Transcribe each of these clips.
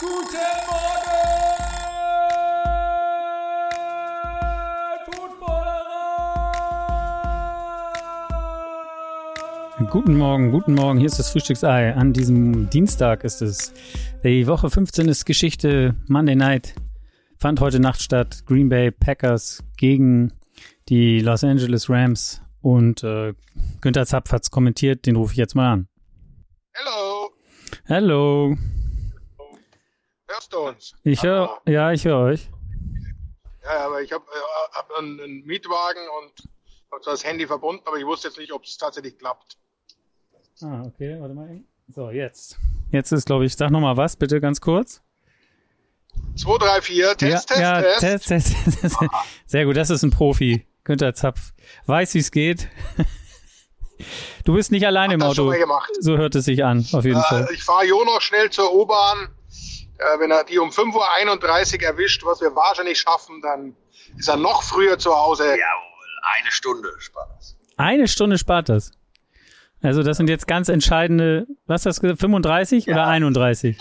Guten Morgen, Footballerer! Guten Morgen, guten Morgen. Hier ist das Frühstücksei. An diesem Dienstag ist es. Die Woche 15 ist Geschichte. Monday Night fand heute Nacht statt. Green Bay Packers gegen die Los Angeles Rams. Und äh, Günther Zapf hat's kommentiert. Den rufe ich jetzt mal an. Hello, Hallo. Hörst du uns? Ich höre, ja, ich höre euch. Ja, aber ich habe äh, hab einen, einen Mietwagen und habe zwar das Handy verbunden, aber ich wusste jetzt nicht, ob es tatsächlich klappt. Ah, okay, warte mal. So, jetzt. Jetzt ist, glaube ich, sag noch mal was, bitte ganz kurz. 2, 3, 4, Test, Test, ja, Test. Test, Test, Test. Sehr gut, das ist ein Profi. Günther Zapf. Weiß, wie es geht. Du bist nicht allein im das schon Auto. So hört es sich an, auf jeden Fall. Äh, ich fahre Jo noch schnell zur U-Bahn. Äh, wenn er die um 5.31 Uhr erwischt, was wir wahrscheinlich schaffen, dann ist er noch früher zu Hause. Jawohl, eine Stunde Spaß. Eine Stunde spart das. Also das sind jetzt ganz entscheidende, was hast du gesagt, 35 oder 31?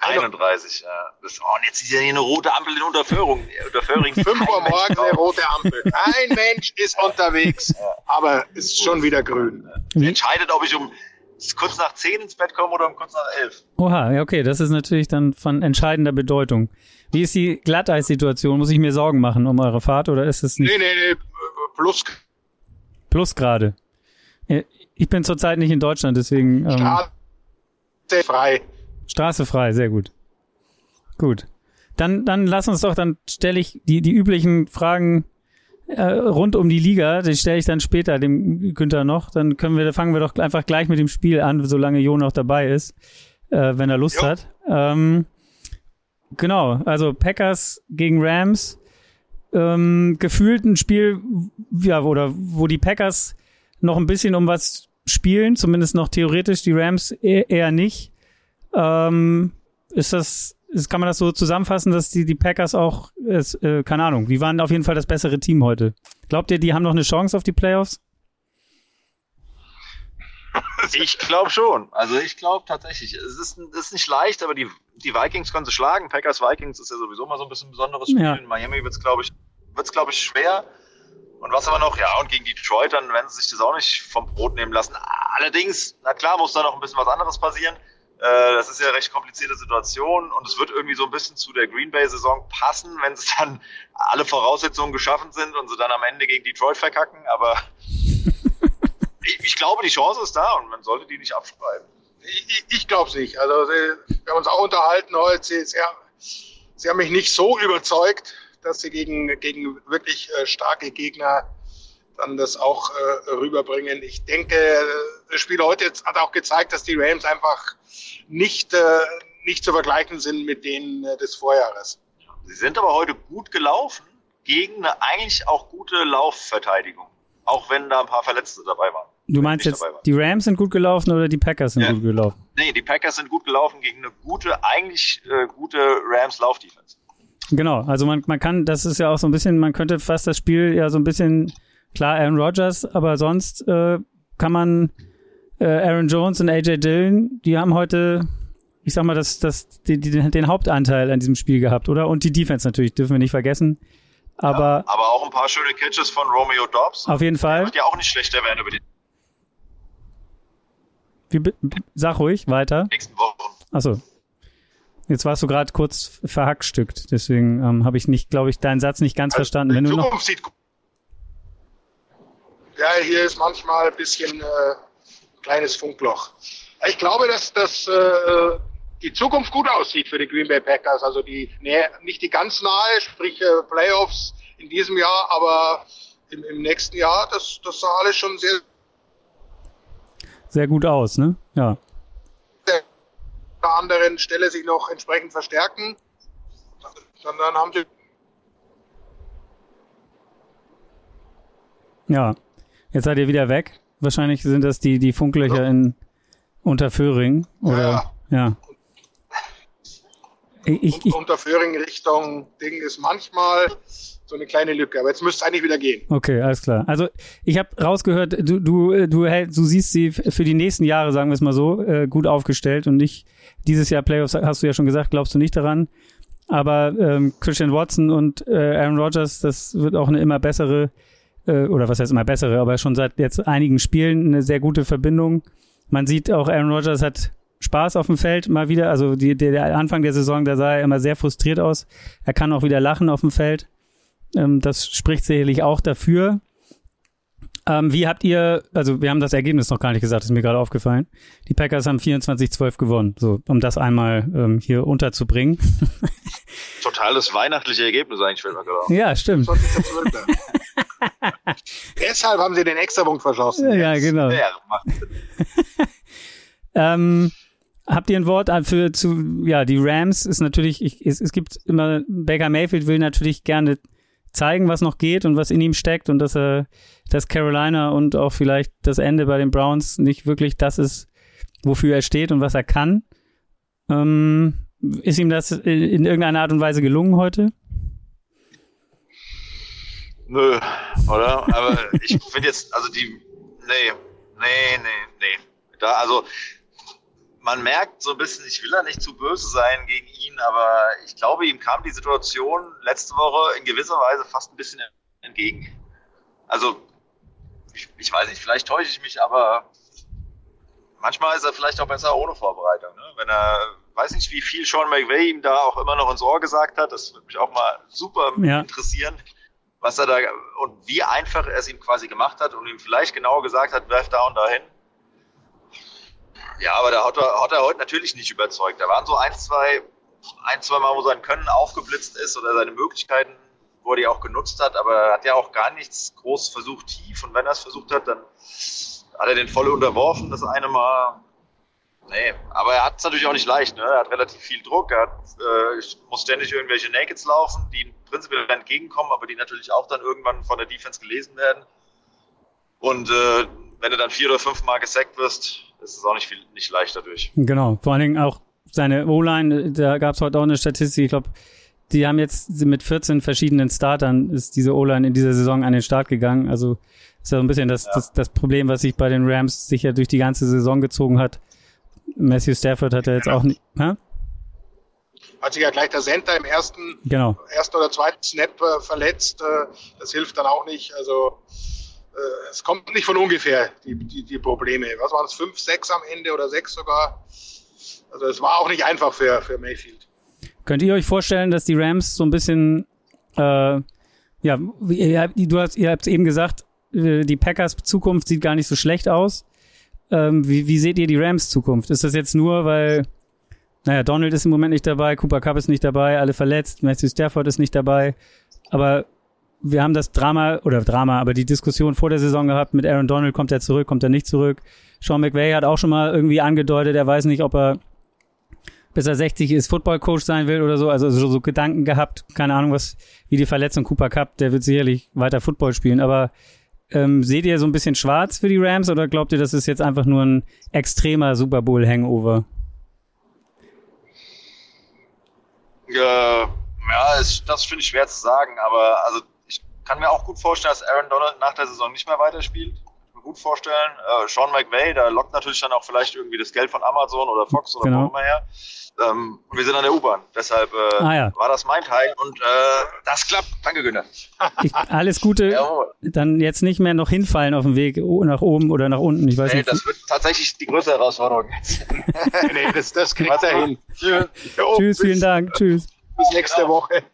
31, ja. Das, oh, und jetzt ist ja hier eine rote Ampel in Unterföhring. Unterföhring 5 Uhr morgens eine rote Ampel. Ein Mensch ist unterwegs, aber ist schon wieder grün. Entscheidet, ob ich um kurz nach 10 ins Bett komme oder um kurz nach 11. Oha, ja, okay, das ist natürlich dann von entscheidender Bedeutung. Wie ist die Glatteissituation? Muss ich mir Sorgen machen um eure Fahrt oder ist es nicht Nee, nee, nee, plus plus gerade? Ich bin zurzeit nicht in Deutschland, deswegen ähm, Straße frei. Straße frei, sehr gut. Gut. Dann, dann lass uns doch, dann stelle ich die, die üblichen Fragen rund um die Liga, die stelle ich dann später dem Günther noch. Dann können wir, fangen wir doch einfach gleich mit dem Spiel an, solange Jo noch dabei ist, äh, wenn er Lust Jo. hat. Ähm, genau, also Packers gegen Rams. Ähm, gefühlt ein Spiel, ja, oder wo die Packers noch ein bisschen um was spielen, zumindest noch theoretisch, die Rams eher, eher nicht. Ähm, ist das, ist, kann man das so zusammenfassen, dass die, die Packers auch, es, äh, keine Ahnung, die waren auf jeden Fall das bessere Team heute. Glaubt ihr, die haben noch eine Chance auf die Playoffs? Ich glaube schon. Also ich glaube tatsächlich. Es ist, es ist nicht leicht, aber die, die Vikings können sie schlagen. Packers Vikings ist ja sowieso mal so ein bisschen ein besonderes Spiel. Ja. In Miami wird es, glaube ich, wird's, glaube ich, schwer. Und was aber noch, ja, und gegen Detroit, dann werden sie sich das auch nicht vom Brot nehmen lassen. Allerdings, na klar, muss da noch ein bisschen was anderes passieren. Äh, das ist ja eine recht komplizierte Situation und es wird irgendwie so ein bisschen zu der Green Bay-Saison passen, wenn sie dann alle Voraussetzungen geschaffen sind und sie dann am Ende gegen Detroit verkacken. Aber ich, ich glaube, die Chance ist da und man sollte die nicht abschreiben. Ich, ich, ich glaube es nicht. Also wir haben uns auch unterhalten heute. Sie, sie, sie haben mich nicht so überzeugt, dass sie gegen, gegen wirklich äh, starke Gegner dann das auch äh, rüberbringen. Ich denke, das Spiel heute hat auch gezeigt, dass die Rams einfach nicht, äh, nicht zu vergleichen sind mit denen äh, des Vorjahres. Sie sind aber heute gut gelaufen gegen eine eigentlich auch gute Laufverteidigung. Auch wenn da ein paar Verletzte dabei waren. Du meinst jetzt, die Rams sind gut gelaufen oder die Packers sind Ja. gut gelaufen? Nee, die Packers sind gut gelaufen gegen eine gute, eigentlich äh, gute Rams-Laufdefense. Genau, also man, man kann, das ist ja auch so ein bisschen, man könnte fast das Spiel ja so ein bisschen, klar Aaron Rodgers, aber sonst äh, kann man äh, Aaron Jones und AJ Dillon, die haben heute, ich sag mal, das, das, die, die, den Hauptanteil an diesem Spiel gehabt, oder? Und die Defense natürlich, dürfen wir nicht vergessen. Aber Aber auch ein paar schöne Catches von Romeo Dobbs. auf jeden Fall, Wird ja auch nicht schlechter werden über die wie, sag ruhig, weiter. nächsten Wochen. Achso. Jetzt warst du gerade kurz verhackstückt, deswegen ähm, habe ich nicht, glaube ich, deinen Satz nicht ganz verstanden. Wenn die du noch, Zukunft sieht gut. Ja, hier ist manchmal ein bisschen äh, kleines Funkloch. Ich glaube, dass, dass äh, die Zukunft gut aussieht für die Green Bay Packers. Also die nee, nicht die ganz nahe, sprich äh, Playoffs in diesem Jahr, aber im, im nächsten Jahr, das, das sah alles schon sehr, sehr gut aus, ne? Ja. der anderen Stelle sich noch entsprechend verstärken. Dann, dann haben sie Ja, jetzt seid ihr wieder weg. Wahrscheinlich sind das die, die Funklöcher in Unterföhring. Oder, ja. Ich, ich, unter Föhring Richtung Ding ist manchmal so eine kleine Lücke. Aber jetzt müsste es eigentlich wieder gehen. Okay, alles klar. Also ich habe rausgehört, du, du, du, du siehst sie für die nächsten Jahre, sagen wir es mal so, äh, gut aufgestellt und nicht dieses Jahr Playoffs, hast du ja schon gesagt, glaubst du nicht daran. Aber ähm, Christian Watson und äh, Aaron Rodgers, das wird auch eine immer bessere, äh, oder was heißt immer bessere, aber schon seit jetzt einigen Spielen eine sehr gute Verbindung. Man sieht auch, Aaron Rodgers hat Spaß auf dem Feld mal wieder. Also die, der, der Anfang der Saison, da sah er immer sehr frustriert aus. Er kann auch wieder lachen auf dem Feld. Ähm, das spricht sicherlich auch dafür. Ähm, wie habt ihr, also wir haben das Ergebnis noch gar nicht gesagt, ist mir gerade aufgefallen. Die Packers haben 24-12 gewonnen, so um das einmal ähm, hier unterzubringen. Totales weihnachtliche Ergebnis eigentlich, fällt mir gerade auf. Ja, stimmt. Deshalb haben sie den Extrapunkt verschossen. Ja, genau. Ja, ähm, habt ihr ein Wort für zu ja die Rams ist natürlich ich, es, es gibt immer Baker Mayfield will natürlich gerne zeigen, was noch geht und was in ihm steckt und dass er, dass Carolina und auch vielleicht das Ende bei den Browns nicht wirklich das ist, wofür er steht und was er kann. Ähm, ist ihm das in irgendeiner Art und Weise gelungen heute? Nö, oder? Aber ich finde jetzt, also die, nee, nee, nee, nee. Da, also man merkt so ein bisschen, ich will da nicht zu böse sein gegen ihn, aber ich glaube, ihm kam die Situation letzte Woche in gewisser Weise fast ein bisschen entgegen. Also, ich, ich weiß nicht, vielleicht täusche ich mich, aber manchmal ist er vielleicht auch besser ohne Vorbereitung. Ne? Wenn er, weiß nicht, wie viel Sean McVay ihm da auch immer noch ins Ohr gesagt hat, das würde mich auch mal super ja. interessieren, was er da und wie einfach er es ihm quasi gemacht hat und ihm vielleicht genau gesagt hat, werf da und dahin ja, aber da hat er, hat er heute natürlich nicht überzeugt. Da waren so ein, zwei, ein, zwei Mal, wo sein Können aufgeblitzt ist oder seine Möglichkeiten, wo er die auch genutzt hat, aber er hat ja auch gar nichts groß versucht tief. Und wenn er es versucht hat, dann hat er den voll unterworfen, das eine Mal. Nee, aber er hat es natürlich auch nicht leicht. Ne? Er hat relativ viel Druck. Er hat, äh, muss ständig irgendwelche Nakeds laufen, die prinzipiell entgegenkommen, aber die natürlich auch dann irgendwann von der Defense gelesen werden. Und äh, wenn du dann vier oder fünf Mal gesackt wirst, ist es auch nicht viel nicht leicht dadurch. Genau, vor allen Dingen auch seine O-Line, da gab es heute auch eine Statistik, ich glaube, die haben jetzt mit 14 verschiedenen Startern ist diese O-Line in dieser Saison an den Start gegangen. Also ist ja so ein bisschen das, ja. das, das Problem, was sich bei den Rams sicher durch die ganze Saison gezogen hat. Matthew Stafford hat er jetzt auch nicht. Hä? Hat sich ja gleich der Center im ersten, genau. ersten oder zweiten Snap äh, verletzt. Äh, das hilft dann auch nicht. Also äh, es kommt nicht von ungefähr, die, die, die Probleme. Was waren es, fünf, sechs am Ende oder sechs sogar? Also es war auch nicht einfach für, für Mayfield. Könnt ihr euch vorstellen, dass die Rams so ein bisschen, äh, ja, du hast, ihr habt eben gesagt, äh, die Packers Zukunft sieht gar nicht so schlecht aus. Ähm, wie, wie seht ihr die Rams Zukunft? Ist das jetzt nur, weil, naja, Donald ist im Moment nicht dabei, Cooper Cup ist nicht dabei, alle verletzt, Matthew Stafford ist nicht dabei, aber wir haben das Drama, oder Drama, aber die Diskussion vor der Saison gehabt mit Aaron Donald, kommt er zurück, kommt er nicht zurück. Sean McVay hat auch schon mal irgendwie angedeutet, er weiß nicht, ob er bis er 60 ist, Football-Coach sein will oder so, also so, so Gedanken gehabt, keine Ahnung, was, wie die Verletzung Cooper Cup, der wird sicherlich weiter Football spielen, aber ähm, seht ihr so ein bisschen schwarz für die Rams oder glaubt ihr, das ist jetzt einfach nur ein extremer Super Bowl-Hangover? Ja, ja, das finde ich schwer zu sagen, aber also kann mir auch gut vorstellen, dass Aaron Donald nach der Saison nicht mehr weiterspielt. Gut vorstellen. Äh, Sean McVay, da lockt natürlich dann auch vielleicht irgendwie das Geld von Amazon oder Fox oder genau. wo immer her. Ähm, wir sind an der U-Bahn. Deshalb äh, ah, ja. war das mein Teil und äh, das klappt. Danke, Günther. alles Gute. Jawohl. Dann jetzt nicht mehr noch hinfallen auf dem Weg nach oben oder nach unten. Ich weiß nee, nicht. Das wird tatsächlich die größte Herausforderung nee, das, das kriegt er hin. Tschüss. Tschüss, vielen Dank. Tschüss. Bis nächste Woche.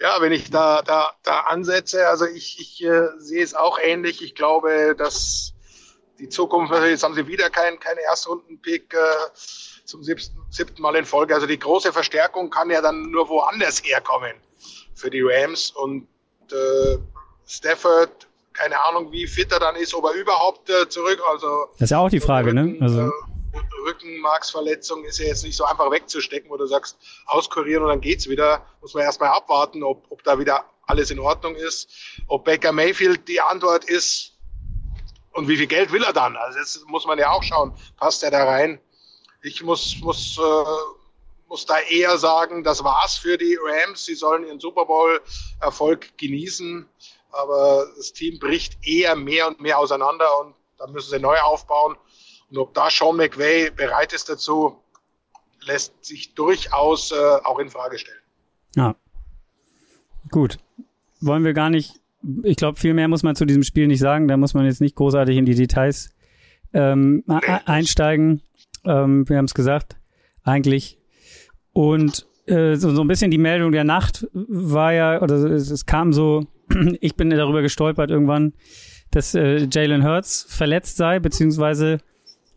Ja, wenn ich da, da, da ansetze, also ich, ich äh, sehe es auch ähnlich. Ich glaube, dass die Zukunft, also jetzt haben sie wieder keinen kein Erstrunden-Pick äh, zum siebten, siebten Mal in Folge. Also die große Verstärkung kann ja dann nur woanders herkommen für die Rams. Und äh, Stafford, keine Ahnung, wie fit er dann ist, ob er überhaupt äh, zurück, also. Das ist ja auch die Frage, ne? Ne? Also. Rückenmarksverletzung ist ja jetzt nicht so einfach wegzustecken, wo du sagst, auskurieren und dann geht's wieder. Muss man erstmal abwarten, ob, ob da wieder alles in Ordnung ist. Ob Baker Mayfield die Antwort ist und wie viel Geld will er dann? Also jetzt muss man ja auch schauen, passt er da rein? Ich muss, muss, äh, muss da eher sagen, das war's für die Rams. Sie sollen ihren Super Bowl-Erfolg genießen. Aber das Team bricht eher mehr und mehr auseinander und da müssen sie neu aufbauen. Und ob da Sean McVay bereit ist dazu, lässt sich durchaus äh, auch in Frage stellen. Ja. Gut. Wollen wir gar nicht, ich glaube, viel mehr muss man zu diesem Spiel nicht sagen. Da muss man jetzt nicht großartig in die Details ähm, nee. einsteigen. Ähm, wir haben es gesagt, eigentlich. Und äh, so, so ein bisschen die Meldung der Nacht war ja, oder es, es kam so, ich bin darüber gestolpert irgendwann, dass äh, Jalen Hurts verletzt sei, beziehungsweise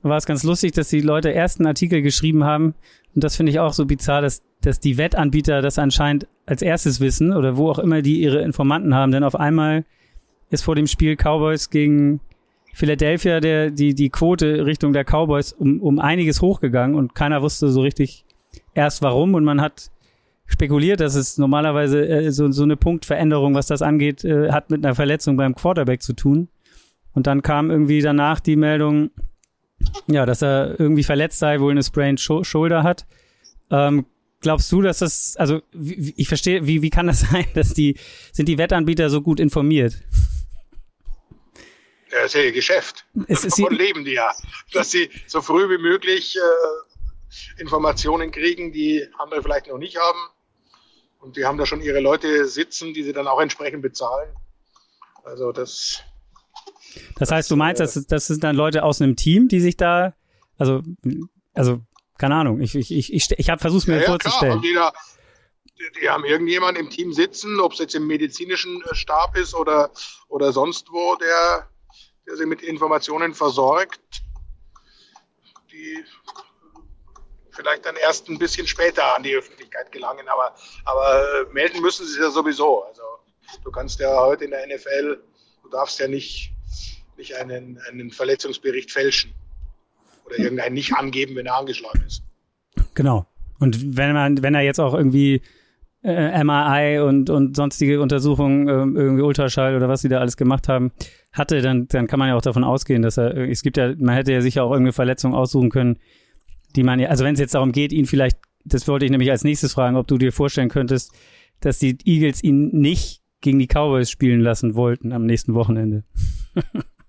war es ganz lustig, dass die Leute ersten Artikel geschrieben haben. Und das finde ich auch so bizarr, dass, dass die Wettanbieter das anscheinend als erstes wissen oder wo auch immer die ihre Informanten haben. Denn auf einmal ist vor dem Spiel Cowboys gegen Philadelphia der, die, die Quote Richtung der Cowboys um, um einiges hochgegangen und keiner wusste so richtig erst warum. Und man hat spekuliert, dass es normalerweise äh, so, so eine Punktveränderung, was das angeht, äh, hat mit einer Verletzung beim Quarterback zu tun. Und dann kam irgendwie danach die Meldung, ja, dass er irgendwie verletzt sei, wohl eine sprained Shoulder hat. Ähm, glaubst du, dass das, also wie, ich verstehe, wie, wie kann das sein, dass die, sind die Wettanbieter so gut informiert? Ja, das ist ja ihr Geschäft. Es ist Davon leben die ja, dass sie so früh wie möglich äh, Informationen kriegen, die andere vielleicht noch nicht haben. Und die haben da schon ihre Leute sitzen, die sie dann auch entsprechend bezahlen. Also das. Das heißt, du meinst, äh, das, das sind dann Leute aus einem Team, die sich da, also, also, keine Ahnung, ich, ich, ich, ich, ich habe versucht, mir ja, vorzustellen. Klar, die, die haben irgendjemand im Team sitzen, ob es jetzt im medizinischen äh, Stab ist oder, oder sonst wo, der, der sie mit Informationen versorgt, die vielleicht dann erst ein bisschen später an die Öffentlichkeit gelangen. Aber, aber äh, melden müssen sie es ja sowieso. Also du kannst ja heute in der NFL, du darfst ja nicht, nicht einen, einen Verletzungsbericht fälschen oder irgendeinen nicht angeben, wenn er angeschlagen ist. Genau. Und wenn man, wenn er jetzt auch irgendwie äh, MRI und, und sonstige Untersuchungen, äh, irgendwie Ultraschall oder was sie da alles gemacht haben, hatte, dann, dann kann man ja auch davon ausgehen, dass er, es gibt ja, man hätte ja sicher auch irgendeine Verletzung aussuchen können, die man ja, also wenn es jetzt darum geht, ihn vielleicht, das wollte ich nämlich als nächstes fragen, ob du dir vorstellen könntest, dass die Eagles ihn nicht gegen die Cowboys spielen lassen wollten am nächsten Wochenende.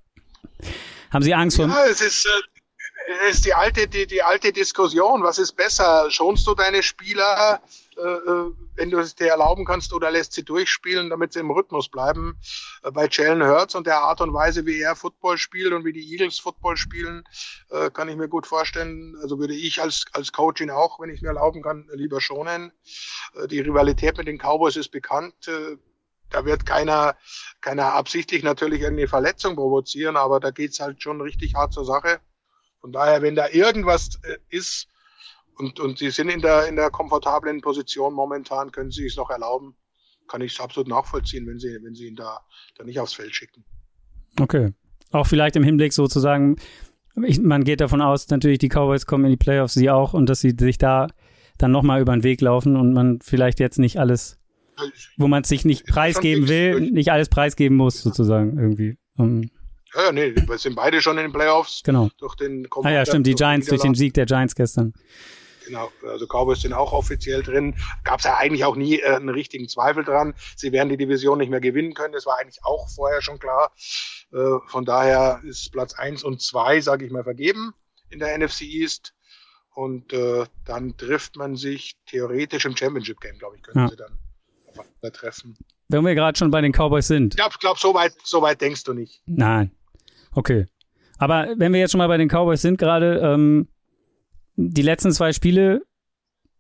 Haben Sie Angst vor? Ja, es ist, äh, es ist die alte, die, die alte Diskussion. Was ist besser? Schonst du deine Spieler äh, äh, wenn du es dir erlauben kannst, oder lässt sie durchspielen, damit sie im Rhythmus bleiben. Äh, bei Jalen Hurts und der Art und Weise, wie er Football spielt und wie die Eagles Football spielen, kann ich mir gut vorstellen. Also würde ich als, als Coach ihn auch, wenn ich mir erlauben kann, lieber schonen. Die Rivalität mit den Cowboys ist bekannt. Da wird keiner, keiner absichtlich natürlich irgendeine Verletzung provozieren, aber da geht's halt schon richtig hart zur Sache. Von daher, wenn da irgendwas ist, und, und sie sind in der, in der komfortablen Position momentan, können sie es noch erlauben. Kann ich es absolut nachvollziehen, wenn sie, wenn sie ihn da, da nicht aufs Feld schicken. Okay. Auch vielleicht im Hinblick sozusagen, ich, man geht davon aus, natürlich die Cowboys kommen in die Playoffs, sie auch, und dass sie sich da dann nochmal über den Weg laufen und man vielleicht jetzt nicht alles, wo man sich nicht preisgeben will, nicht alles preisgeben muss, sozusagen, irgendwie. Um, ja, nee, wir sind beide schon in den Playoffs. Genau. Durch den ah ja, stimmt, die Giants, durch den Sieg der Giants gestern. Genau, also Cowboys sind auch offiziell drin. Gab es ja eigentlich auch nie äh, einen richtigen Zweifel dran. Sie werden die Division nicht mehr gewinnen können. Das war eigentlich auch vorher schon klar. Äh, von daher ist Platz eins und zwei, sage ich mal, vergeben in der NFC East. Und äh, dann trifft man sich theoretisch im Championship Game, glaube ich, können ja. sie dann treffen. Wenn wir gerade schon bei den Cowboys sind. Ich glaube, glaub, so, weit, so weit denkst du nicht. Nein. Okay. Aber wenn wir jetzt schon mal bei den Cowboys sind gerade, ähm, die letzten zwei Spiele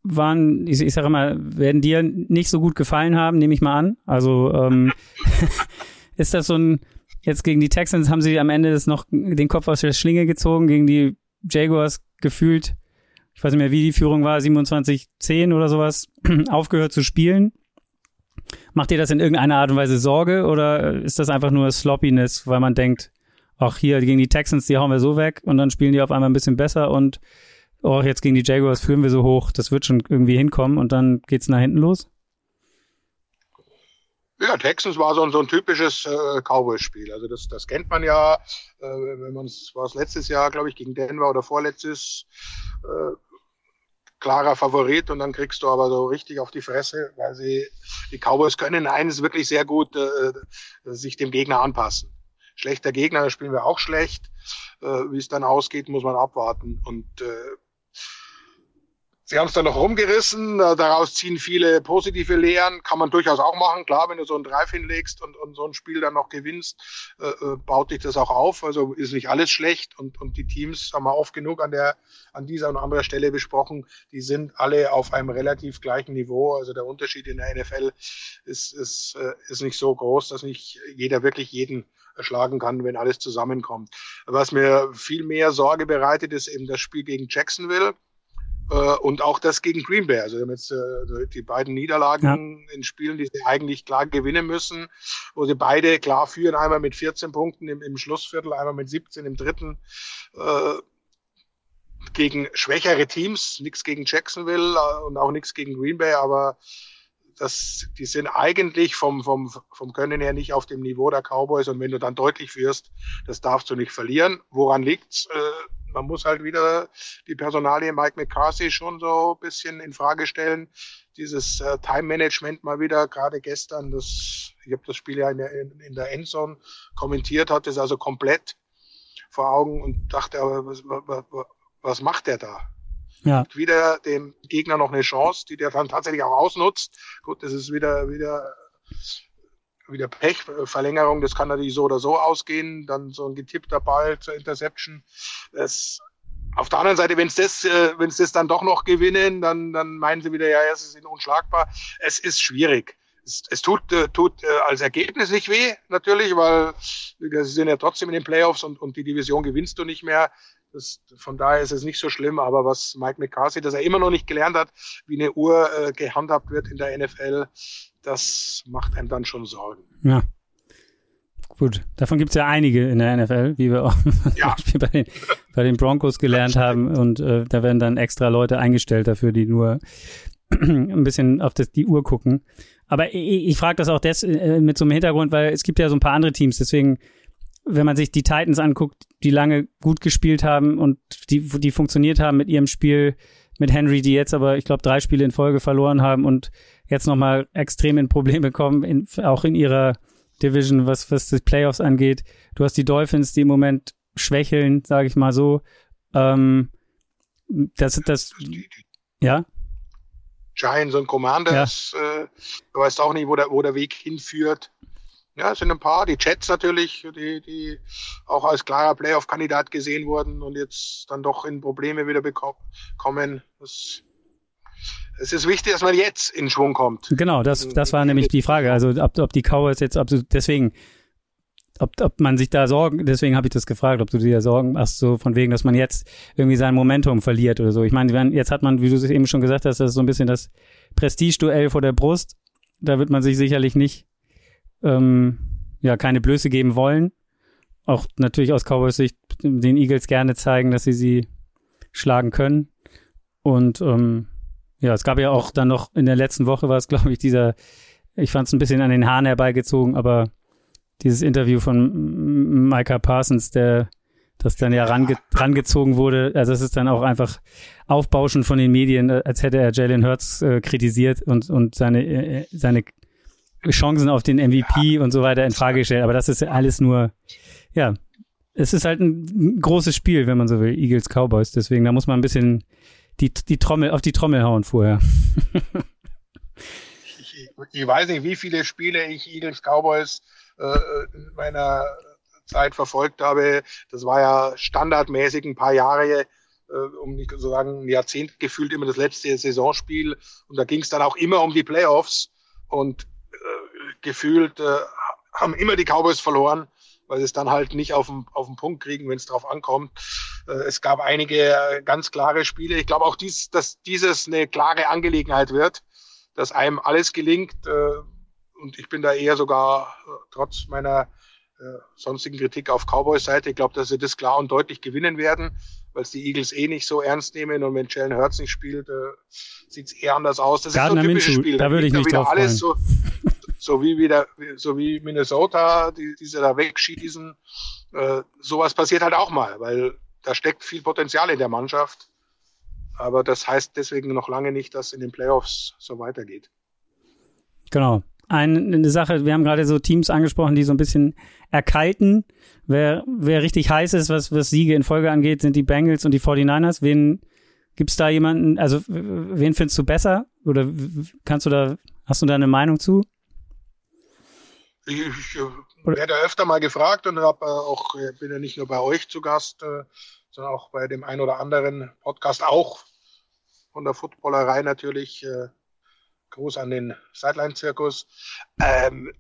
waren, ich, ich sage mal, werden dir nicht so gut gefallen haben, nehme ich mal an. Also ähm, ist das so ein, jetzt gegen die Texans haben sie am Ende das noch den Kopf aus der Schlinge gezogen, gegen die Jaguars gefühlt, ich weiß nicht mehr, wie die Führung war, 27-10 oder sowas, aufgehört zu spielen. Macht dir das in irgendeiner Art und Weise Sorge oder ist das einfach nur Sloppiness, weil man denkt, ach hier gegen die Texans, die hauen wir so weg und dann spielen die auf einmal ein bisschen besser und oh, jetzt gegen die Jaguars führen wir so hoch, das wird schon irgendwie hinkommen und dann geht's nach hinten los? Ja, Texans war so ein, so ein typisches äh, Cowboys-Spiel. Also das, das kennt man ja, äh, wenn man es war es letztes Jahr, glaube ich, gegen Denver oder vorletztes. Äh, klarer Favorit und dann kriegst du aber so richtig auf die Fresse, weil sie, die Cowboys können eines wirklich sehr gut äh, sich dem Gegner anpassen. Schlechter Gegner, da spielen wir auch schlecht. Äh, Wie es dann ausgeht, muss man abwarten. Und äh, Sie haben es dann noch rumgerissen, daraus ziehen viele positive Lehren, kann man durchaus auch machen. Klar, wenn du so einen Drive hinlegst und, und so ein Spiel dann noch gewinnst, äh, äh, baut dich das auch auf. Also ist nicht alles schlecht und, und die Teams haben wir oft genug an der, an dieser und anderer Stelle besprochen, die sind alle auf einem relativ gleichen Niveau. Also der Unterschied in der NFL ist, ist, äh, ist nicht so groß, dass nicht jeder wirklich jeden erschlagen kann, wenn alles zusammenkommt. Was mir viel mehr Sorge bereitet, ist eben das Spiel gegen Jacksonville äh, und auch das gegen Green Bay. Also jetzt äh, die beiden Niederlagen ja. in Spielen, die sie eigentlich klar gewinnen müssen, wo sie beide klar führen, einmal mit 14 Punkten im, im Schlussviertel, einmal mit 17 im dritten. Äh, gegen schwächere Teams, nichts gegen Jacksonville äh, und auch nichts gegen Green Bay, aber das, die sind eigentlich vom, vom, vom Können her nicht auf dem Niveau der Cowboys und wenn du dann deutlich führst, das darfst du nicht verlieren. Woran liegt's? Äh, man muss halt wieder die Personalie Mike McCarthy schon so ein bisschen in Frage stellen. Dieses äh, Time-Management mal wieder, gerade gestern, das, ich habe das Spiel ja in der, in, in der Endzone kommentiert, hat es also komplett vor Augen und dachte, aber was, was, was macht der da? Ja. wieder dem Gegner noch eine Chance, die der dann tatsächlich auch ausnutzt. Gut, das ist wieder, wieder wieder Pech, Verlängerung, das kann natürlich so oder so ausgehen, dann so ein getippter Ball zur Interception. Das, auf der anderen Seite, wenn es das, äh, es das dann doch noch gewinnen, dann, dann meinen sie wieder, ja, sie sind unschlagbar. Es ist schwierig. Es, es tut, äh, tut äh, als Ergebnis nicht weh, natürlich, weil sie sind ja trotzdem in den Playoffs und, und die Division gewinnst du nicht mehr. Das, von daher ist es nicht so schlimm, aber was Mike McCarthy, dass er immer noch nicht gelernt hat, wie eine Uhr äh, gehandhabt wird in der NFL, das macht einem dann schon Sorgen. Ja. Gut, davon gibt es ja einige in der NFL, wie wir auch ja. bei, den, bei den Broncos gelernt haben. Und äh, da werden dann extra Leute eingestellt dafür, die nur ein bisschen auf das, die Uhr gucken. Aber ich, ich frage das auch des, äh, mit so einem Hintergrund, weil es gibt ja so ein paar andere Teams. Deswegen, wenn man sich die Titans anguckt, die lange gut gespielt haben und die, die funktioniert haben mit ihrem Spiel, mit Henry, die jetzt aber, ich glaube, drei Spiele in Folge verloren haben und jetzt nochmal extrem in Probleme kommen, in, auch in ihrer Division, was, was die Playoffs angeht. Du hast die Dolphins, die im Moment schwächeln, sage ich mal so. Ähm, das, das, ja? Giants und Commanders, ja. äh, du weißt auch nicht, wo der, wo der Weg hinführt. Ja, es sind ein paar, die Jets natürlich, die, die auch als klarer Playoff-Kandidat gesehen wurden und jetzt dann doch in Probleme wieder bekommen. Das, es ist wichtig, dass man jetzt in Schwung kommt. Genau, das, das war nämlich die Frage. Also ob, ob die Cowboys jetzt, ob du, deswegen, ob, ob man sich da Sorgen, deswegen habe ich das gefragt, ob du dir Sorgen machst, so von wegen, dass man jetzt irgendwie sein Momentum verliert oder so. Ich meine, jetzt hat man, wie du es eben schon gesagt hast, das ist so ein bisschen das Prestige-Duell vor der Brust. Da wird man sich sicherlich nicht ähm, ja keine Blöße geben wollen. Auch natürlich aus Cowboys Sicht den Eagles gerne zeigen, dass sie sie schlagen können. Und ähm, ja, es gab ja auch dann noch in der letzten Woche war es, glaube ich, dieser, ich fand es ein bisschen an den Haaren herbeigezogen, aber dieses Interview von Micah Parsons, der das dann ja range, rangezogen wurde, also es ist dann auch einfach Aufbauschen von den Medien, als hätte er Jalen Hurts äh, kritisiert und, und seine, äh, seine Chancen auf den MVP und so weiter in Frage gestellt. Aber das ist alles nur, ja, es ist halt ein großes Spiel, wenn man so will, Eagles Cowboys. Deswegen, da muss man ein bisschen die, die Trommel, auf die Trommel hauen vorher. ich, ich, weiß nicht, wie viele Spiele ich Eagles Cowboys äh, in meiner Zeit verfolgt habe. Das war ja standardmäßig ein paar Jahre, äh, um nicht zu sagen ein Jahrzehnt gefühlt immer das letzte Saisonspiel. Und da ging es dann auch immer um die Playoffs. Und gefühlt äh, haben immer die Cowboys verloren, weil sie es dann halt nicht auf den, auf den Punkt kriegen, wenn es drauf ankommt. Äh, es gab einige äh, ganz klare Spiele. Ich glaube auch, dies, dass dieses eine klare Angelegenheit wird, dass einem alles gelingt. Äh, und ich bin da eher sogar äh, trotz meiner äh, sonstigen Kritik auf Cowboys Seite. Ich glaube, dass sie das klar und deutlich gewinnen werden, weil es die Eagles eh nicht so ernst nehmen und wenn Jalen Hurts nicht spielt, äh, sieht es eher anders aus. Das Gardner ist so ein typisches Spiel. Da, würde ich nicht drauf alles so, so wie wieder, so wie Minnesota, die, diese da wegschießen. Äh, sowas passiert halt auch mal, weil da steckt viel Potenzial in der Mannschaft. Aber das heißt deswegen noch lange nicht, dass in den Playoffs so weitergeht. Genau. Eine Sache, wir haben gerade so Teams angesprochen, die so ein bisschen erkalten. Wer, wer richtig heiß ist, was, was Siege in Folge angeht, sind die Bengals und die 49ers. Wen gibt's da jemanden, also wen findest du besser? Oder kannst du da, hast du da eine Meinung zu? Ich, ich werde öfter mal gefragt und hab, äh, auch, äh, bin ja nicht nur bei euch zu Gast, äh, sondern auch bei dem ein oder anderen Podcast, auch von der Footballerei natürlich. Äh, Gruß an den Sideline-Zirkus. Ähm,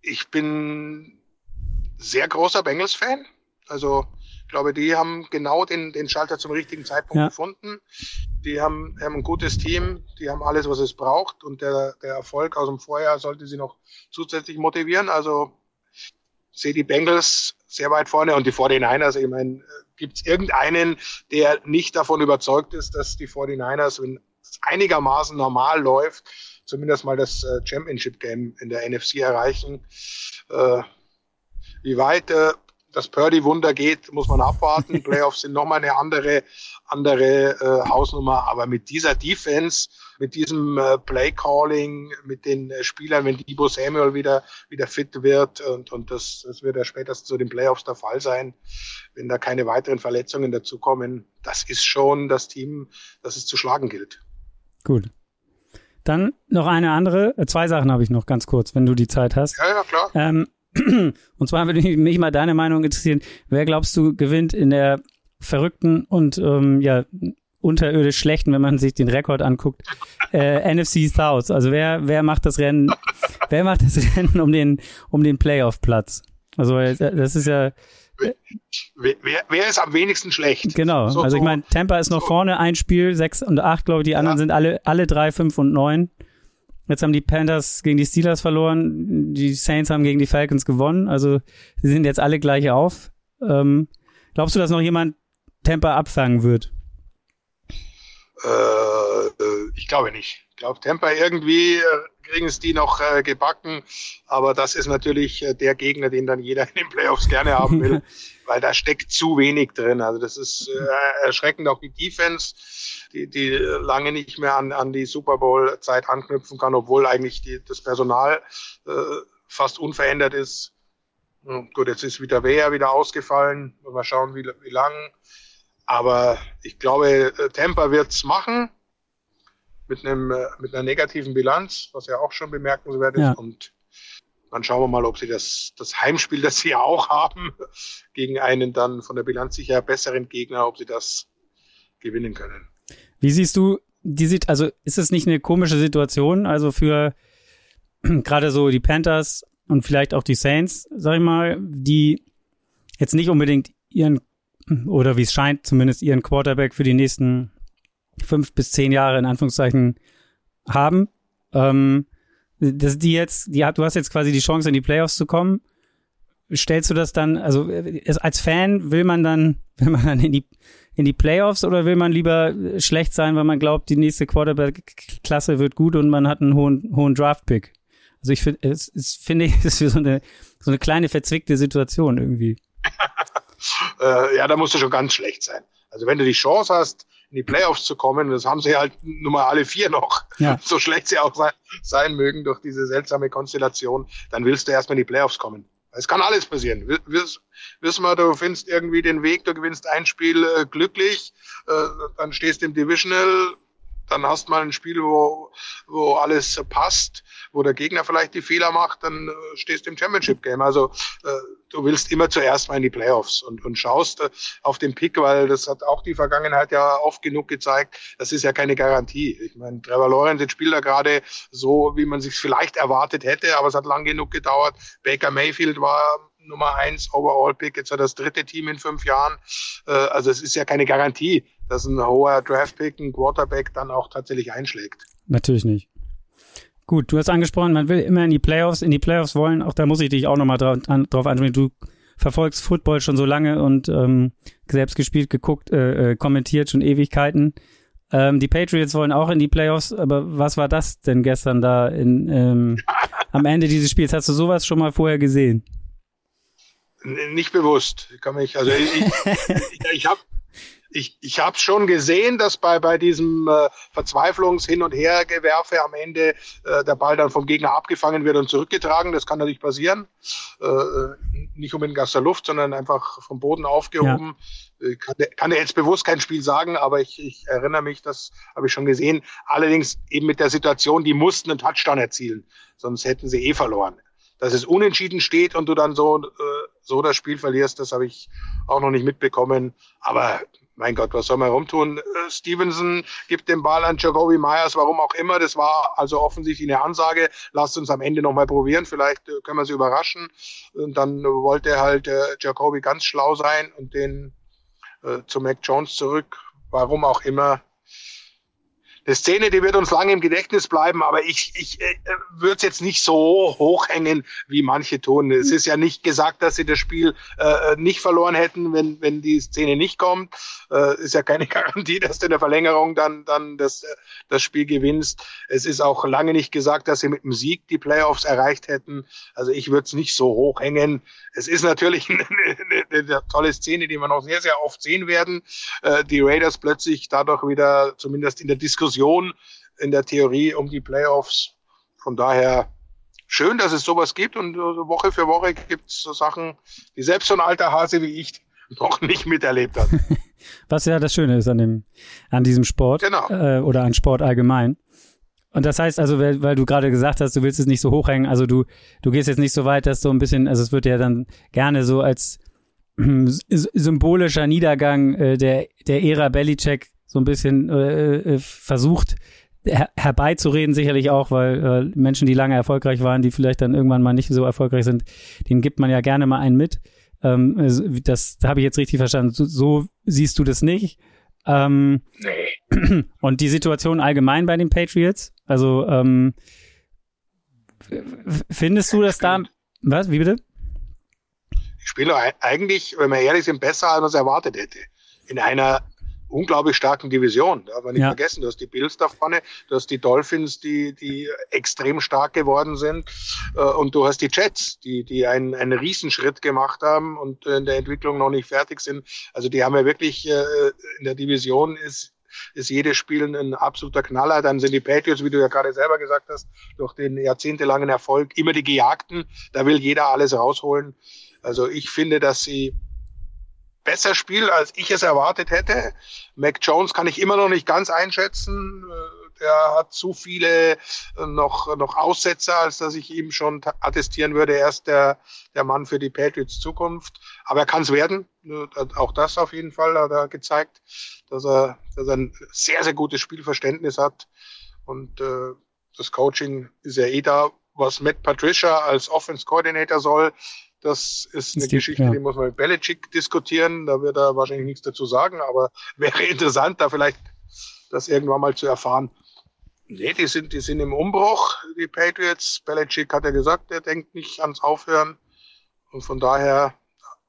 ich bin sehr großer Bengals-Fan. Also ich glaube, die haben genau den, den Schalter zum richtigen Zeitpunkt ja. gefunden. Die haben, haben ein gutes Team, die haben alles, was es braucht und der, der Erfolg aus dem Vorjahr sollte sie noch zusätzlich motivieren. Also sehe die Bengals sehr weit vorne und die 49ers, ich meine, gibt es irgendeinen, der nicht davon überzeugt ist, dass die 49ers, wenn es einigermaßen normal läuft, zumindest mal das äh, Championship Game in der NFC erreichen. Äh, wie weit äh, das Purdy-Wunder geht, muss man abwarten. Playoffs sind nochmal eine andere, andere äh, Hausnummer. Aber mit dieser Defense, mit diesem äh, Play-Calling, mit den äh, Spielern, wenn Debo Samuel wieder, wieder fit wird, und, und das, das wird ja spätestens zu den Playoffs der Fall sein, wenn da keine weiteren Verletzungen dazukommen, das ist schon das Team, das es zu schlagen gilt. Gut. Dann noch eine andere, äh, zwei Sachen habe ich noch ganz kurz, wenn du die Zeit hast. Ja, ja, klar. Ähm, und zwar würde mich mal deine Meinung interessieren. Wer glaubst du gewinnt in der verrückten und ähm, ja unterirdisch schlechten, wenn man sich den Rekord anguckt, äh, NFC South? Also wer wer macht das Rennen? wer macht das Rennen um den um den Playoff Platz? Also äh, das ist ja Wer, wer, ist am wenigsten schlecht? Genau. So, also ich meine, Tampa ist noch so. vorne, ein Spiel, sechs und acht, glaube ich. Die anderen ja. sind alle, alle drei, fünf und neun. Jetzt haben die Panthers gegen die Steelers verloren. Die Saints haben gegen die Falcons gewonnen. Also sie sind jetzt alle gleich auf. Ähm, glaubst du, dass noch jemand Tampa abfangen wird? Äh, äh ich glaube nicht. Ich glaube, Tampa irgendwie äh, kriegen es die noch äh, gebacken. Aber das ist natürlich äh, der Gegner, den dann jeder in den Playoffs gerne haben will, weil da steckt zu wenig drin. Also das ist äh, erschreckend auch die Defense, die, die lange nicht mehr an, an die Super Bowl-Zeit anknüpfen kann, obwohl eigentlich die, das Personal äh, fast unverändert ist. Gut, jetzt ist wieder Wehr wieder ausgefallen. Mal schauen, wie, wie lang. Aber ich glaube, äh, Tampa wird's machen mit einem äh, mit einer negativen Bilanz, was ja auch schon bemerkenswert ist. Ja. Und dann schauen wir mal, ob sie das, das Heimspiel, das sie ja auch haben, gegen einen dann von der Bilanz sicher besseren Gegner, ob sie das gewinnen können. Wie siehst du die sieht, also ist es nicht eine komische Situation, also für gerade so die Panthers und vielleicht auch die Saints, sag ich mal, die jetzt nicht unbedingt ihren oder wie es scheint, zumindest ihren Quarterback für die nächsten fünf bis zehn Jahre in Anführungszeichen haben. Ähm, dass die jetzt, die du hast jetzt quasi die Chance, in die Playoffs zu kommen. Stellst du das dann, also als Fan will man dann, will man dann in die in die Playoffs oder will man lieber schlecht sein, weil man glaubt, die nächste Quarterback-Klasse wird gut und man hat einen hohen, hohen Draft-Pick? Also ich finde, es, es finde ich, ist so eine, so eine kleine verzwickte Situation irgendwie. äh, ja, da musst du schon ganz schlecht sein. Also wenn du die Chance hast, in die Playoffs zu kommen. Das haben sie halt nun mal alle vier noch. Ja. So schlecht sie auch sein, sein mögen durch diese seltsame Konstellation. Dann willst du erstmal in die Playoffs kommen. Es kann alles passieren. Wiss, wissen wir, du findest irgendwie den Weg, du gewinnst ein Spiel äh, glücklich, äh, dann stehst du im Divisional, dann hast mal ein Spiel, wo, wo alles passt, wo der Gegner vielleicht die Fehler macht, dann äh, stehst du im Championship Game. Also äh, du willst immer zuerst mal in die Playoffs und, und schaust äh, auf den Pick, weil das hat auch die Vergangenheit ja oft genug gezeigt. Das ist ja keine Garantie. Ich meine, Trevor Lawrence spielt da gerade so, wie man sich vielleicht erwartet hätte, aber es hat lang genug gedauert. Baker Mayfield war Nummer eins Overall-Pick, jetzt hat das dritte Team in fünf Jahren. Äh, also es ist ja keine Garantie, dass ein hoher Draft-Pick, ein Quarterback dann auch tatsächlich einschlägt. Natürlich nicht. Gut, du hast angesprochen, man will immer in die Playoffs, in die Playoffs wollen. Auch da muss ich dich auch nochmal drauf, an, drauf ansprechen. Du verfolgst Football schon so lange und ähm, selbst gespielt, geguckt, äh, äh, kommentiert schon Ewigkeiten. Ähm, die Patriots wollen auch in die Playoffs, aber was war das denn gestern da in, ähm, am Ende dieses Spiels? Hast du sowas schon mal vorher gesehen? Nicht bewusst. Kann mich, also ich, ich, ich habe ich, ich habe schon gesehen, dass bei, bei diesem äh, Verzweiflungs-Hin- und Hergewerfe am Ende äh, der Ball dann vom Gegner abgefangen wird und zurückgetragen. Das kann natürlich passieren. Äh, äh nicht unbedingt aus der Luft, sondern einfach vom Boden aufgehoben. Ja. Ich kann, kann jetzt bewusst kein Spiel sagen, aber ich, ich erinnere mich, das habe ich schon gesehen. Allerdings eben mit der Situation, die mussten einen Touchdown erzielen, sonst hätten sie eh verloren dass es unentschieden steht und du dann so, äh, so das Spiel verlierst, das habe ich auch noch nicht mitbekommen. Aber mein Gott, was soll man rumtun? Äh, Stevenson gibt den Ball an Jacoby Myers, warum auch immer. Das war also offensichtlich eine Ansage. Lasst uns am Ende nochmal probieren. Vielleicht äh, können wir sie überraschen. Und dann wollte halt äh, Jacoby ganz schlau sein und den äh, zu Mac Jones zurück. Warum auch immer eine Szene, die wird uns lange im Gedächtnis bleiben, aber ich, ich äh, würde es jetzt nicht so hochhängen, wie manche tun. Es ist ja nicht gesagt, dass sie das Spiel äh, nicht verloren hätten, wenn, wenn die Szene nicht kommt. Äh, ist ja keine Garantie, dass du in der Verlängerung dann, dann das, äh, das Spiel gewinnst. Es ist auch lange nicht gesagt, dass sie mit dem Sieg die Playoffs erreicht hätten. Also ich würde es nicht so hochhängen. Es ist natürlich eine, eine, eine, tolle Szene, die wir noch sehr, sehr oft sehen werden. Äh, die Raiders plötzlich dadurch wieder, zumindest in der Diskussion, in der Theorie um die Playoffs. Von daher schön, dass es sowas gibt und Woche für Woche gibt es so Sachen, die selbst so ein alter Hase wie ich noch nicht miterlebt hat. Was ja das Schöne ist an dem, an diesem Sport genau. äh, oder an Sport allgemein. Und das heißt also, weil, weil du gerade gesagt hast, du willst es nicht so hochhängen, also du, du gehst jetzt nicht so weit, dass so ein bisschen, also es wird ja dann gerne so als symbolischer Niedergang äh, der, der Ära Belichick so ein bisschen äh, äh, versucht her herbeizureden, sicherlich auch, weil äh, Menschen, die lange erfolgreich waren, die vielleicht dann irgendwann mal nicht so erfolgreich sind, denen gibt man ja gerne mal einen mit. Ähm, das habe ich jetzt richtig verstanden. So, so siehst du das nicht. Ähm, nee. Und die Situation allgemein bei den Patriots, also ähm, findest du, dass da was? Wie bitte? Die Spieler eigentlich, wenn wir ehrlich sind, besser, als man es erwartet hätte. In einer unglaublich starken Division. Darf man nicht ja. vergessen, du hast die Bills da vorne, du hast die Dolphins, die, die extrem stark geworden sind, äh, und du hast die Jets, die, die einen, einen Riesenschritt gemacht haben und in der Entwicklung noch nicht fertig sind. Also die haben ja wirklich äh, in der Division ist ist jedes Spiel ein absoluter Knaller. Dann sind die Patriots, wie du ja gerade selber gesagt hast, durch den jahrzehntelangen Erfolg immer die Gejagten. Da will jeder alles rausholen. Also ich finde, dass sie besser spielt, als ich es erwartet hätte. Mac Jones kann ich immer noch nicht ganz einschätzen. Äh, der hat zu viele äh, noch, noch Aussetzer, als dass ich ihm schon attestieren würde, er ist der, der Mann für die Patriots Zukunft. Aber er kann es werden. Äh, auch das auf jeden Fall hat er gezeigt, dass er, dass er ein sehr, sehr gutes Spielverständnis hat. Und äh, das Coaching ist ja eh da, was Matt Patricia als Offense Coordinator soll. Das ist eine die, Geschichte, ja. die muss man mit Belichick diskutieren. Da wird er wahrscheinlich nichts dazu sagen, aber wäre interessant, da vielleicht das irgendwann mal zu erfahren. Nee, die sind, die sind im Umbruch, die Patriots. Belichick hat ja gesagt, er denkt nicht ans Aufhören. Und von daher,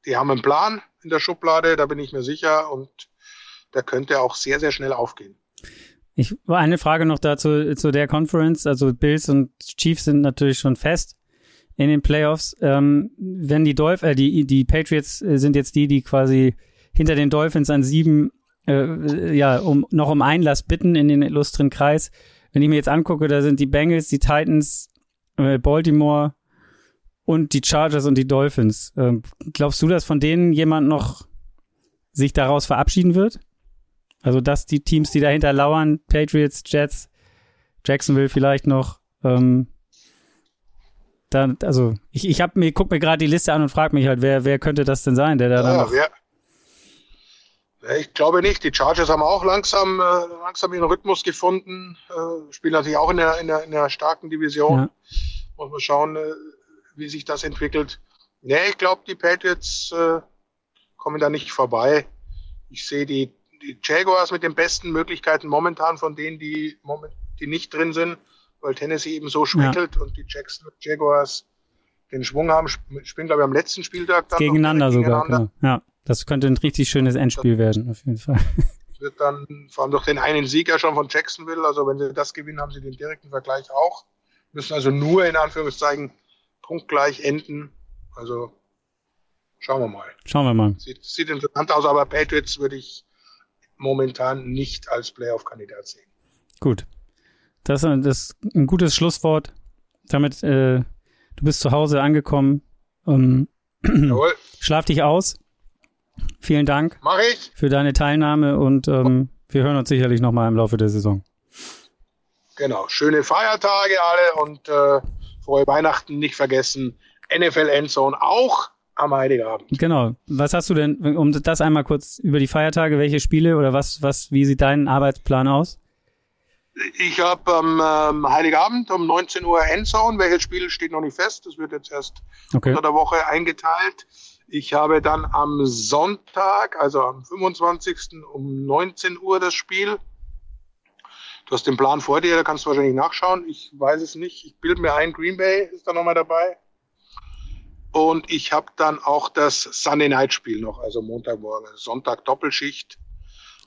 die haben einen Plan in der Schublade, da bin ich mir sicher. Und der könnte auch sehr, sehr schnell aufgehen. Ich war eine Frage noch dazu zu der Conference. Also Bills und Chiefs sind natürlich schon fest in den Playoffs. Ähm, wenn die Dolph äh, die, die Patriots äh, sind jetzt die, die quasi hinter den Dolphins an sieben, äh, ja, um, noch um Einlass bitten in den illustren Kreis. Wenn ich mir jetzt angucke, da sind die Bengals, die Titans, äh, Baltimore und die Chargers und die Dolphins. Ähm, glaubst du, dass von denen jemand noch sich daraus verabschieden wird? Also, dass die Teams, die dahinter lauern, Patriots, Jets, Jacksonville vielleicht noch, ähm, da, also ich, ich hab mir, guck mir gerade die Liste an und frage mich halt, wer, wer könnte das denn sein, der da ja, wer, ich glaube nicht. Die Chargers haben auch langsam, äh, langsam ihren Rhythmus gefunden. Äh, spielen natürlich auch in der, in der, in der starken Division. Ja. Muss man schauen, äh, wie sich das entwickelt. Nee, ich glaube, die Patriots äh, kommen da nicht vorbei. Ich sehe die, die Jaguars mit den besten Möglichkeiten momentan von denen, die, die nicht drin sind weil Tennessee eben so schwächelt ja. und die Jackson Jaguars den Schwung haben, spielen, glaube ich, am letzten Spieltag dann. Gegeneinander sogar. Genau. Ja, das könnte ein richtig schönes Endspiel das werden, auf jeden Fall. Wird dann vor allem durch den einen Sieger schon von Jacksonville, also wenn sie das gewinnen, haben sie den direkten Vergleich auch. Müssen also nur in Anführungszeichen punktgleich enden. Also schauen wir mal. Schauen wir mal. Sieht, sieht interessant aus, aber Patriots würde ich momentan nicht als Playoff-Kandidat sehen. Gut. Das, ist ein gutes Schlusswort. Damit, äh, du bist zu Hause angekommen. Ähm, Jawohl, schlaf dich aus. Vielen Dank mach ich. für deine Teilnahme und ähm, wir hören uns sicherlich nochmal im Laufe der Saison. Genau. Schöne Feiertage alle und äh, frohe Weihnachten nicht vergessen. NFL Endzone auch am Heiligabend. Genau. Was hast du denn, um das einmal kurz über die Feiertage, welche Spiele oder was, was, wie sieht dein Arbeitsplan aus? Ich habe am ähm, Heiligabend um 19 Uhr Endzone. Welches Spiel steht noch nicht fest. Das wird jetzt erst Okay. unter der Woche eingeteilt. Ich habe dann am Sonntag, also am 25. um 19 Uhr das Spiel. Du hast den Plan vor dir, da kannst du wahrscheinlich nachschauen. Ich weiß es nicht. Ich bilde mir ein, Green Bay ist da nochmal dabei. Und ich habe dann auch das Sunday Night Spiel noch, also Montagmorgen, Sonntag Doppelschicht.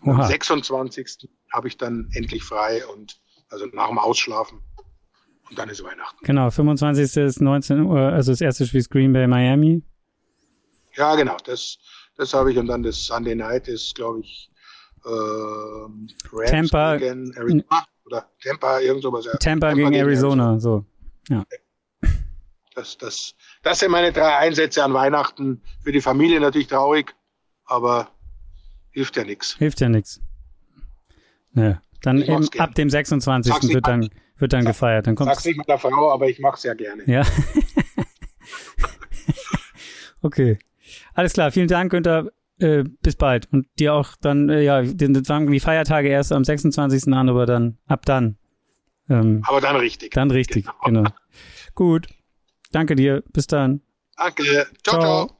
Am Oha. 26. habe ich dann endlich frei und also nach dem Ausschlafen. Und dann ist Weihnachten. Genau, 25. ist 19 Uhr, also das erste Spiel ist Green Bay Miami. Ja, genau, das, das habe ich. Und dann das Sunday Night ist, glaube ich, ähm, Rams Tampa- gegen Arizona oder Tampa, irgend sowas. ja. Tampa gegen Arizona, so. Das, das, das sind meine drei Einsätze an Weihnachten. Für die Familie natürlich traurig, aber hilft ja nichts. Hilft ja nichts. Ja. Dann eben, gern. ab dem 26. Sag's wird dann, wird dann Sag- gefeiert. Dann kommt Sag's nicht meiner Frau, aber ich mache es ja gerne. Ja. okay. Alles klar. Vielen Dank, Günther. Äh, bis bald. Und dir auch dann, äh, ja, den, fangen die Feiertage erst am 26. an, aber dann, ab dann. Ähm, Aber dann richtig. dann richtig. Genau. Gut. Danke dir. Bis dann. Danke. ciao. ciao.